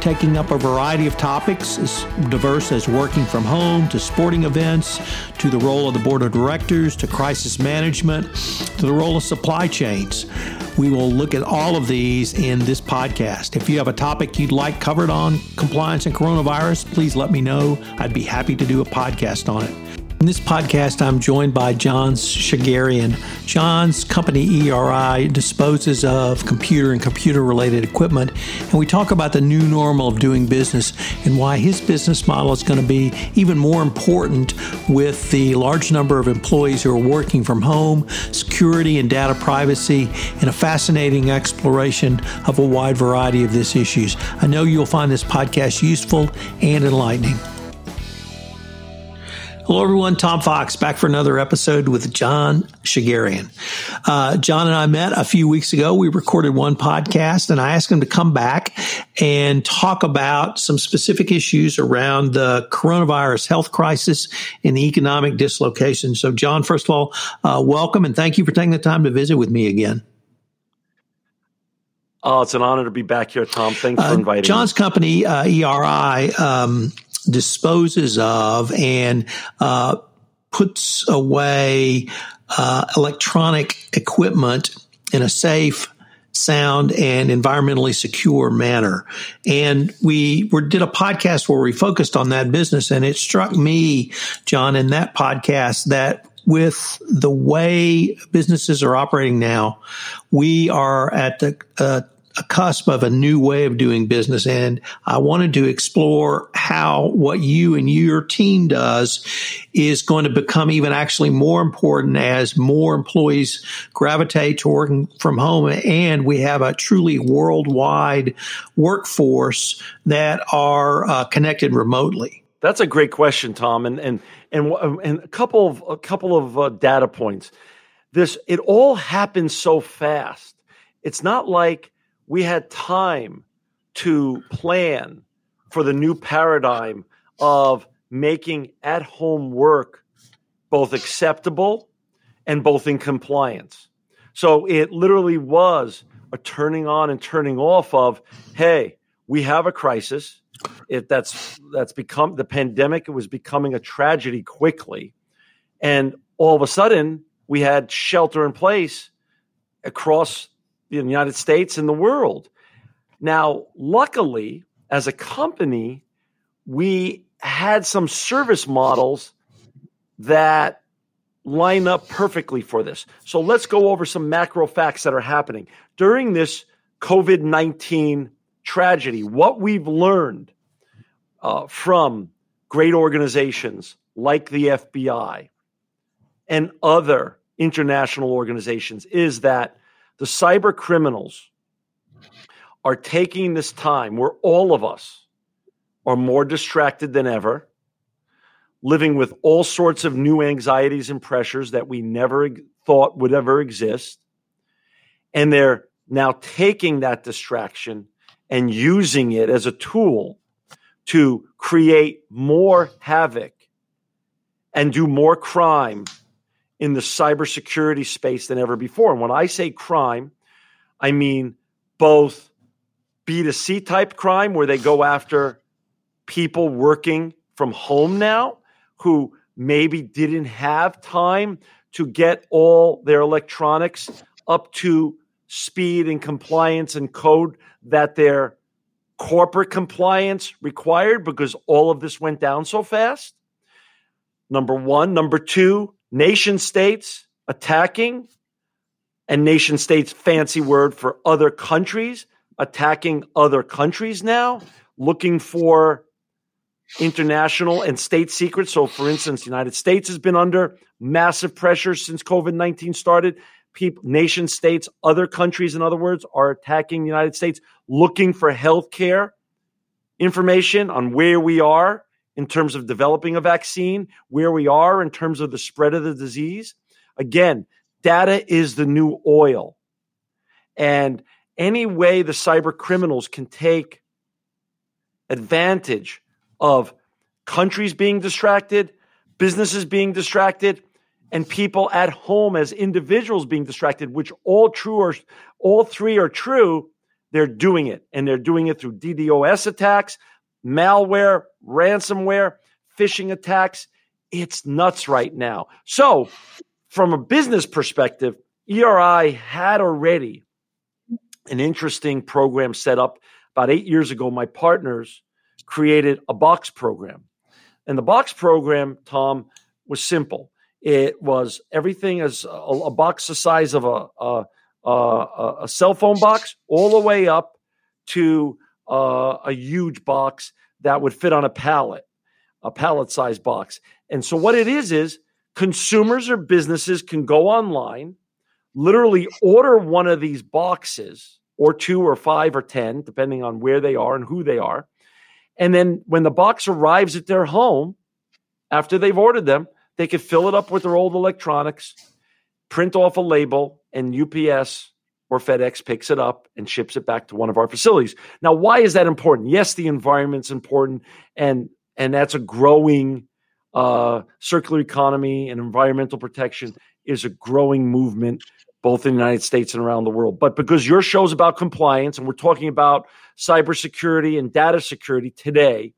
taking up a variety of topics as diverse as working from home to sporting events to the role of the board of directors to crisis management to the role of supply chains. We will look at all of these in this podcast. If you have a topic you'd like covered on compliance and coronavirus, please let me know. I'd be happy to do a podcast on it. In this podcast, I'm joined by John Shegerian. John's company ERI disposes of computer and computer related equipment, and we talk about the new normal of doing business and why his business model is going to be even more important with the large number of employees who are working from home, security and data privacy, and a fascinating exploration of a wide variety of these issues. I know you'll find this podcast useful and enlightening. Hello, everyone. Tom Fox back for another episode with John Shegerian. Uh, John and I met a few weeks ago. We recorded one podcast, and I asked him to come back and talk about some specific issues around the coronavirus health crisis and the economic dislocation. So, John, first of all, uh, welcome and thank you for taking the time to visit with me again. Oh, it's an honor to be back here, Tom. Thanks for uh, inviting John's me. company, uh, ERI, um, disposes of and uh, puts away uh, electronic equipment in a safe, sound, and environmentally secure manner. And we were, did a podcast where we focused on that business, and it struck me, John, in that podcast that with the way businesses are operating now, we are at the uh, a cusp of a new way of doing business. And I wanted to explore how what you and your team does is going to become even actually more important as more employees gravitate to working from home. And we have a truly worldwide workforce that are uh, connected remotely. That's a great question, Tom. And, and, and, and a couple of, a couple of uh, data points. This, it all happens so fast. It's not like we had time to plan for the new paradigm of making at home work both acceptable and both in compliance. So it literally was a turning on and turning off of, hey, we have a crisis. It, that's that's become the pandemic. It was becoming a tragedy quickly, and all of a sudden we had shelter in place across the United States and the world. Now, luckily, as a company, we had some service models that line up perfectly for this. So let's go over some macro facts that are happening. During this COVID 19 tragedy, what we've learned uh, from great organizations like the FBI and other international organizations is that the cyber criminals are taking this time where all of us are more distracted than ever, living with all sorts of new anxieties and pressures that we never thought would ever exist. And they're now taking that distraction and using it as a tool to create more havoc and do more crime in the cybersecurity space than ever before. And when I say crime, I mean both B2C type crime where they go after people working from home now who maybe didn't have time to get all their electronics up to speed and compliance and code that their corporate compliance required because all of this went down so fast. Number one. Number two, nation states attacking, and nation states, fancy word for other countries, attacking other countries now, looking for international and state secrets. So, for instance, the United States has been under massive pressure since COVID 19 started. People, nation states, other countries, in other words, are attacking the United States, looking for health care information on where we are in terms of developing a vaccine, where we are in terms of the spread of the disease. Again, data is the new oil. And any way the cyber criminals can take advantage of countries being distracted, businesses being distracted, and people at home as individuals being distracted, which all true or all three are true, they're doing it. And they're doing it through DDoS attacks, malware, ransomware, phishing attacks. It's nuts right now. So, from a business perspective, ERI had already an interesting program set up about eight years ago. My partners created a box program. And the box program, Tom, was simple. It was everything as a, a box the size of a, a, a, a, cell phone box, all the way up to uh, a huge box that would fit on a pallet, a pallet size box. And so, what it is, is consumers or businesses can go online, literally order one of these boxes, or two, or five, or 10, depending on where they are and who they are. And then when the box arrives at their home, after they've ordered them, they could fill it up with their old electronics, print off a label, and UPS or FedEx picks it up and ships it back to one of our facilities. Now, why is that important? Yes, the environment's important, and and that's a growing uh, circular economy and environmental protection is a growing movement both in the United States and around the world. But because your show's about compliance and we're talking about cybersecurity and data security today,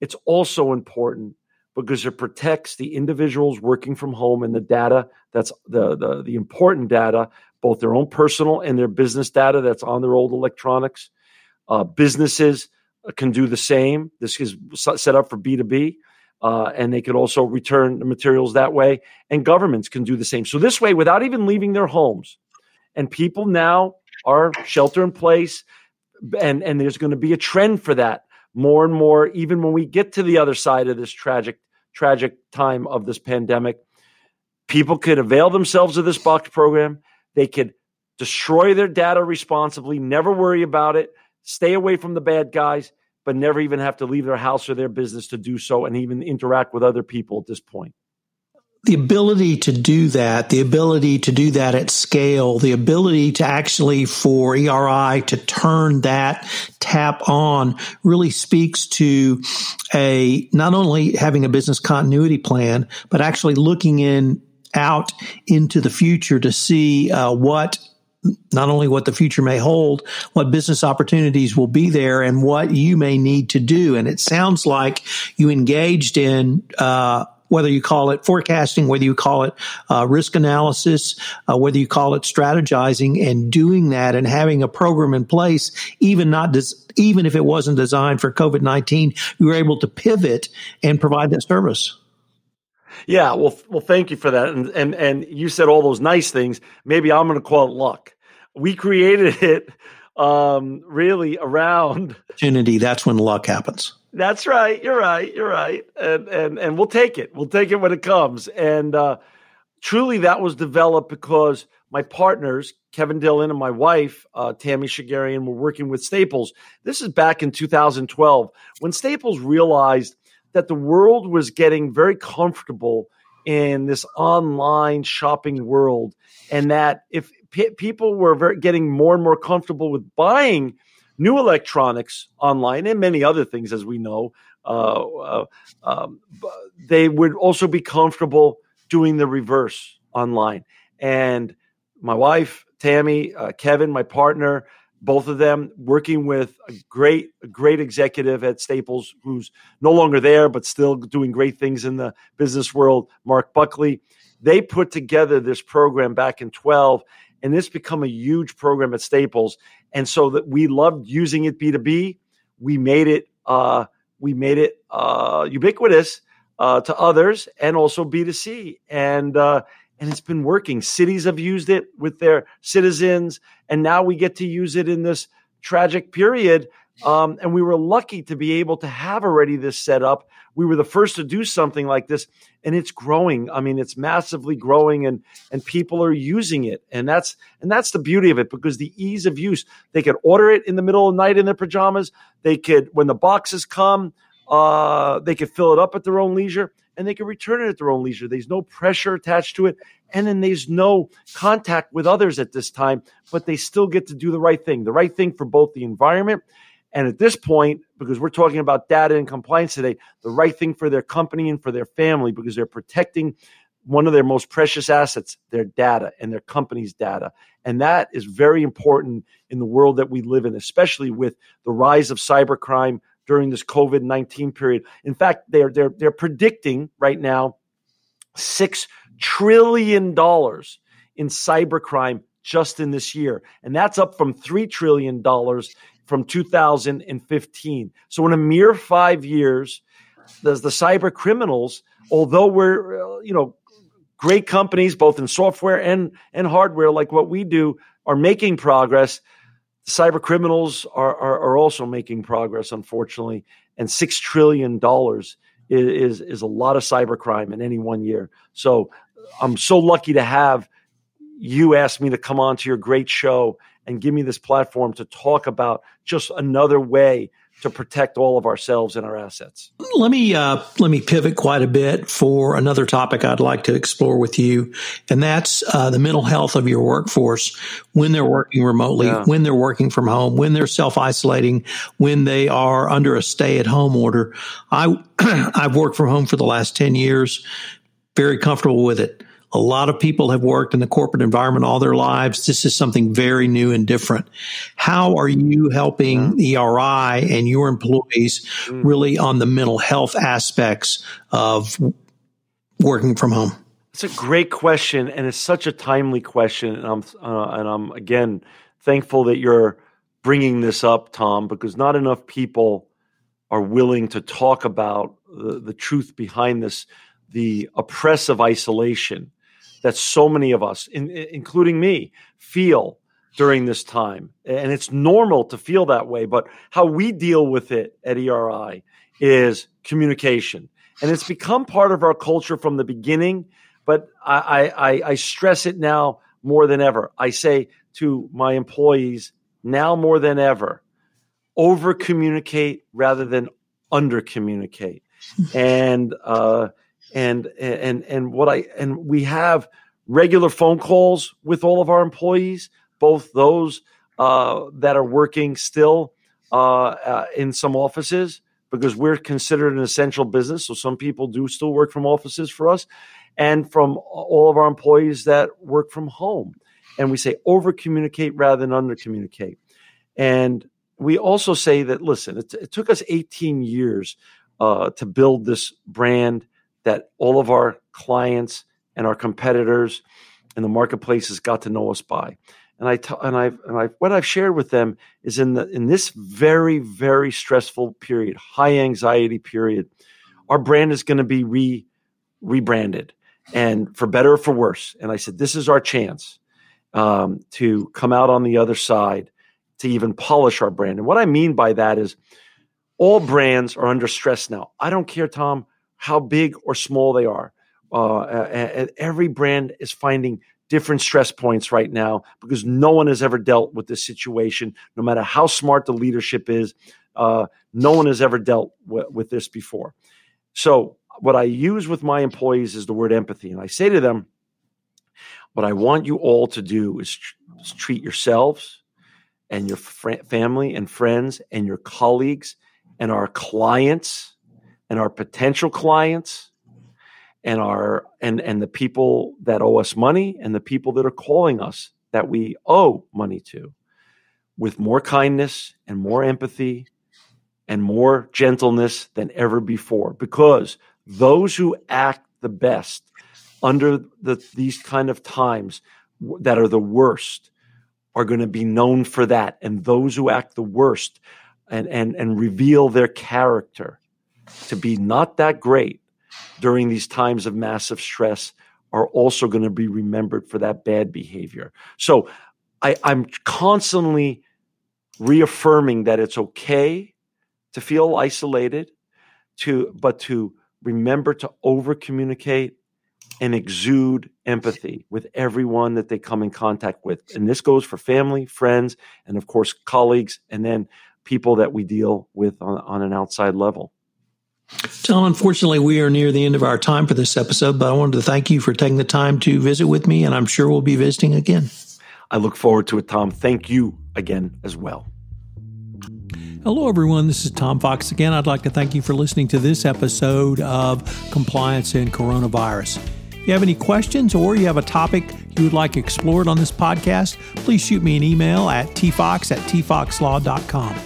it's also important because it protects the individuals working from home and the data that's the, the, the important data, both their own personal and their business data that's on their old electronics. Uh, businesses can do the same. This is set up for B2B. Uh, and they could also return the materials that way. And governments can do the same. So, this way, without even leaving their homes, and people now are shelter in place, and, and there's going to be a trend for that more and more, even when we get to the other side of this tragic, tragic time of this pandemic. People could avail themselves of this box program. They could destroy their data responsibly, never worry about it, stay away from the bad guys, but never even have to leave their house or their business to do so and even interact with other people at this point. The ability to do that, the ability to do that at scale, the ability to actually for ERI to turn that tap on really speaks to a not only having a business continuity plan, but actually looking in out into the future to see uh, what not only what the future may hold, what business opportunities will be there, and what you may need to do. And it sounds like you engaged in uh, whether you call it forecasting, whether you call it uh, risk analysis, uh, whether you call it strategizing, and doing that and having a program in place, even not des- even if it wasn't designed for COVID nineteen, you were able to pivot and provide that service. Yeah, well, well, thank you for that, and and and you said all those nice things. Maybe I'm going to call it luck. We created it um, really around opportunity. That's when luck happens. That's right. You're right. You're right. And and and we'll take it. We'll take it when it comes. And uh, truly, that was developed because my partners, Kevin Dillon and my wife, uh, Tammy Shegerian, were working with Staples. This is back in 2012 when Staples realized that the world was getting very comfortable in this online shopping world, and that if p- people were very, getting more and more comfortable with buying new electronics online and many other things, as we know. Uh, uh, um, they would also be comfortable doing the reverse online. And my wife, Tammy, uh, Kevin, my partner, both of them working with a great, great executive at Staples who's no longer there, but still doing great things in the business world, Mark Buckley. They put together this program back in 12 and this become a huge program at Staples. And so that we loved using it B2B. We made it uh, we made it uh, ubiquitous uh, to others and also B2C. And uh, and it's been working. Cities have used it with their citizens, and now we get to use it in this tragic period. Um, and we were lucky to be able to have already this set up we were the first to do something like this and it's growing i mean it's massively growing and and people are using it and that's and that's the beauty of it because the ease of use they could order it in the middle of the night in their pajamas they could when the boxes come Uh, they could fill it up at their own leisure and they can return it at their own leisure. There's no pressure attached to it. And then there's no contact with others at this time, but they still get to do the right thing, the right thing for both the environment and at this point, because we're talking about data and compliance today, the right thing for their company and for their family, because they're protecting one of their most precious assets, their data and their company's data. And that is very important in the world that we live in, especially with the rise of cybercrime during this COVID 19 period. In fact, they're, they're, they're predicting right now $6 trillion in cybercrime just in this year. And that's up from $3 trillion from 2015. So in a mere five years, the, the cyber criminals, although we're, uh, you know, great companies, both in software and, and hardware, like what we do, are making progress. Cyber criminals are, are, are also making progress, unfortunately. And $6 trillion is, is, is a lot of cyber crime in any one year. So I'm so lucky to have you ask me to come on to your great show and give me this platform to talk about just another way to protect all of ourselves and our assets. Let me uh, let me pivot quite a bit for another topic I'd like to explore with you, and that's uh, the mental health of your workforce when they're working remotely, yeah. when they're working from home, when they're self isolating, when they are under a stay at home order. I I've worked from home for the last ten years, very comfortable with it. A lot of people have worked in the corporate environment all their lives. This is something very new and different. How are you helping ERI and your employees mm. really on the mental health aspects of working from home? It's a great question, and it's such a timely question. And I'm uh, and I'm again thankful that you're bringing this up, Tom, because not enough people are willing to talk about the, the truth behind this, the oppressive isolation that so many of us, in, including me, feel during this time. And it's normal to feel that way. But how we deal with it at ERI is communication. And it's become part of our culture from the beginning. But I, I, I stress it now more than ever. I say to my employees now more than ever over communicate rather than under communicate. and, uh, and and and what I and we have regular phone calls with all of our employees, both those uh, that are working still uh, uh, in some offices because we're considered an essential business. So some people do still work from offices for us, and from all of our employees that work from home. And we say over communicate rather than under communicate. And we also say that listen, it, it took us 18 years uh, to build this brand that all of our clients and our competitors and the marketplaces got to know us by. And I t- and I and I what I've shared with them is in the in this very very stressful period, high anxiety period, our brand is going to be re rebranded and for better or for worse. And I said this is our chance um, to come out on the other side to even polish our brand. And what I mean by that is all brands are under stress now. I don't care, Tom, how big or small they are. Uh, and every brand is finding different stress points right now because no one has ever dealt with this situation, no matter how smart the leadership is. Uh, no one has ever dealt w- with this before. So, what I use with my employees is the word empathy. And I say to them, what I want you all to do is, tr- is treat yourselves and your fr- family and friends and your colleagues and our clients and our potential clients and our and and the people that owe us money and the people that are calling us that we owe money to with more kindness and more empathy and more gentleness than ever before. Because those who act the best under the, these kind of times that are the worst are going to be known for that. And those who act the worst and and and reveal their character to be not that great during these times of massive stress are also going to be remembered for that bad behavior. So I, I'm constantly reaffirming that it's okay to feel isolated, to but to remember to over communicate and exude empathy with everyone that they come in contact with. And this goes for family, friends, and of course colleagues, and then people that we deal with on, on an outside level. Tom, unfortunately, we are near the end of our time for this episode, but I wanted to thank you for taking the time to visit with me, and I'm sure we'll be visiting again. I look forward to it, Tom. Thank you again as well. Hello, everyone. This is Tom Fox again. I'd like to thank you for listening to this episode of Compliance and Coronavirus. If you have any questions or you have a topic you would like explored on this podcast, please shoot me an email at tfox at tfoxlaw.com.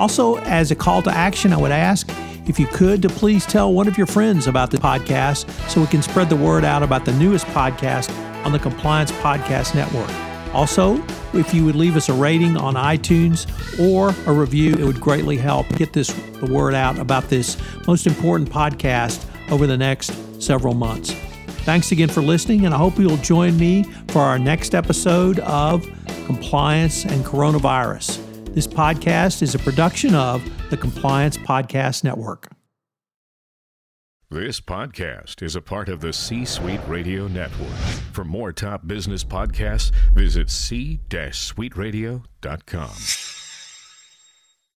Also, as a call to action, I would ask if you could to please tell one of your friends about the podcast so we can spread the word out about the newest podcast on the Compliance Podcast Network. Also, if you would leave us a rating on iTunes or a review, it would greatly help get this the word out about this most important podcast over the next several months. Thanks again for listening, and I hope you'll join me for our next episode of Compliance and Coronavirus. This podcast is a production of the Compliance Podcast Network. This podcast is a part of the C Suite Radio Network. For more top business podcasts, visit c-suiteradio.com.